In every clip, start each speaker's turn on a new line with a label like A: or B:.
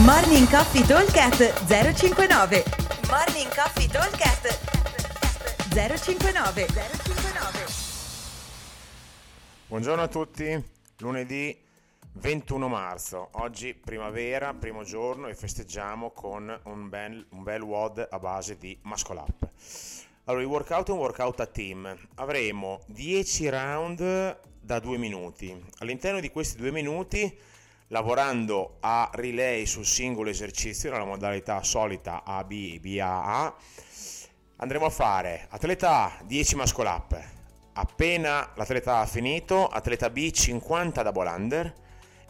A: Morning Coffee Talkcast 059 Morning Coffee Talkcast 059 059
B: Buongiorno a tutti, lunedì 21 marzo, oggi primavera, primo giorno e festeggiamo con un bel, un bel WOD a base di Muscle Up. Allora, il workout è un workout a team, avremo 10 round da 2 minuti. All'interno di questi 2 minuti, lavorando a relay sul singolo esercizio, nella modalità solita AB, BAA, andremo a fare atleta A 10 muscle up, appena l'atleta A ha finito, atleta B 50 double under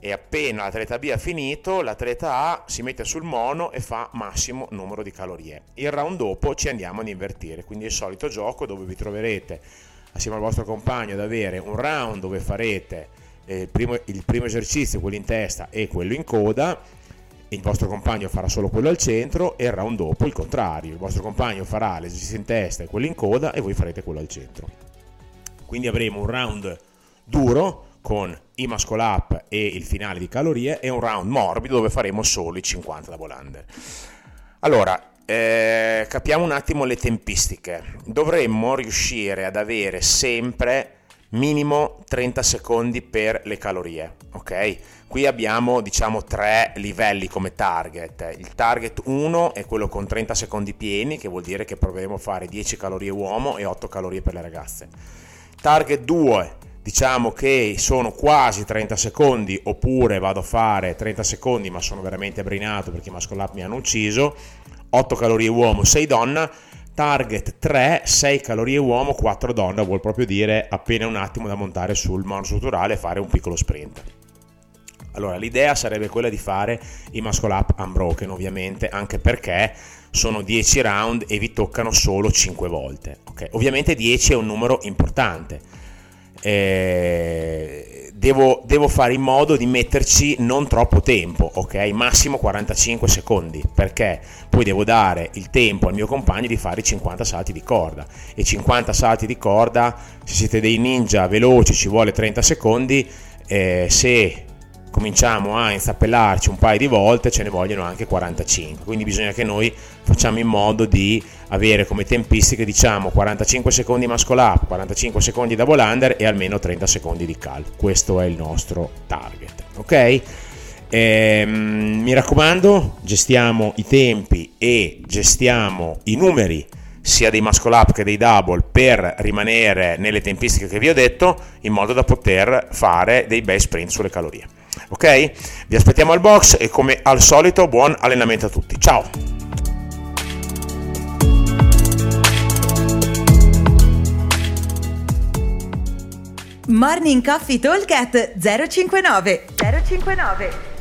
B: e appena l'atleta B ha finito, l'atleta A si mette sul mono e fa massimo numero di calorie. Il round dopo ci andiamo ad invertire, quindi il solito gioco dove vi troverete assieme al vostro compagno ad avere un round dove farete il, primo, il primo esercizio, quello in testa e quello in coda, il vostro compagno farà solo quello al centro e il round dopo il contrario, il vostro compagno farà l'esercizio in testa e quello in coda e voi farete quello al centro. Quindi avremo un round duro con i muscle up e il finale di calorie e un round morbido dove faremo solo i 50 double under. Allora, eh, capiamo un attimo le tempistiche. Dovremmo riuscire ad avere sempre minimo 30 secondi per le calorie, ok? Qui abbiamo diciamo tre livelli come target. Il target 1 è quello con 30 secondi pieni, che vuol dire che proveremo a fare 10 calorie uomo e 8 calorie per le ragazze. Target 2 diciamo che sono quasi 30 secondi oppure vado a fare 30 secondi ma sono veramente brinato perché i muscle up mi hanno ucciso 8 calorie uomo 6 donna target 3 6 calorie uomo 4 donna vuol proprio dire appena un attimo da montare sul monostrutturale e fare un piccolo sprint allora l'idea sarebbe quella di fare i muscle up unbroken ovviamente anche perché sono 10 round e vi toccano solo 5 volte okay? ovviamente 10 è un numero importante eh, devo, devo, fare in modo di metterci non troppo tempo, ok? Massimo 45 secondi, perché poi devo dare il tempo al mio compagno di fare 50 salti di corda. E 50 salti di corda, se siete dei ninja veloci, ci vuole 30 secondi. Eh, se cominciamo a inzappellarci un paio di volte, ce ne vogliono anche 45. Quindi bisogna che noi facciamo in modo di avere come tempistiche, diciamo, 45 secondi muscle up, 45 secondi double under e almeno 30 secondi di cal. Questo è il nostro target. Ok? Ehm, mi raccomando, gestiamo i tempi e gestiamo i numeri sia dei muscle up che dei double per rimanere nelle tempistiche che vi ho detto in modo da poter fare dei bei sprint sulle calorie ok? Vi aspettiamo al box e come al solito buon allenamento a tutti. Ciao!
A: Morning Coffee Talk 059 059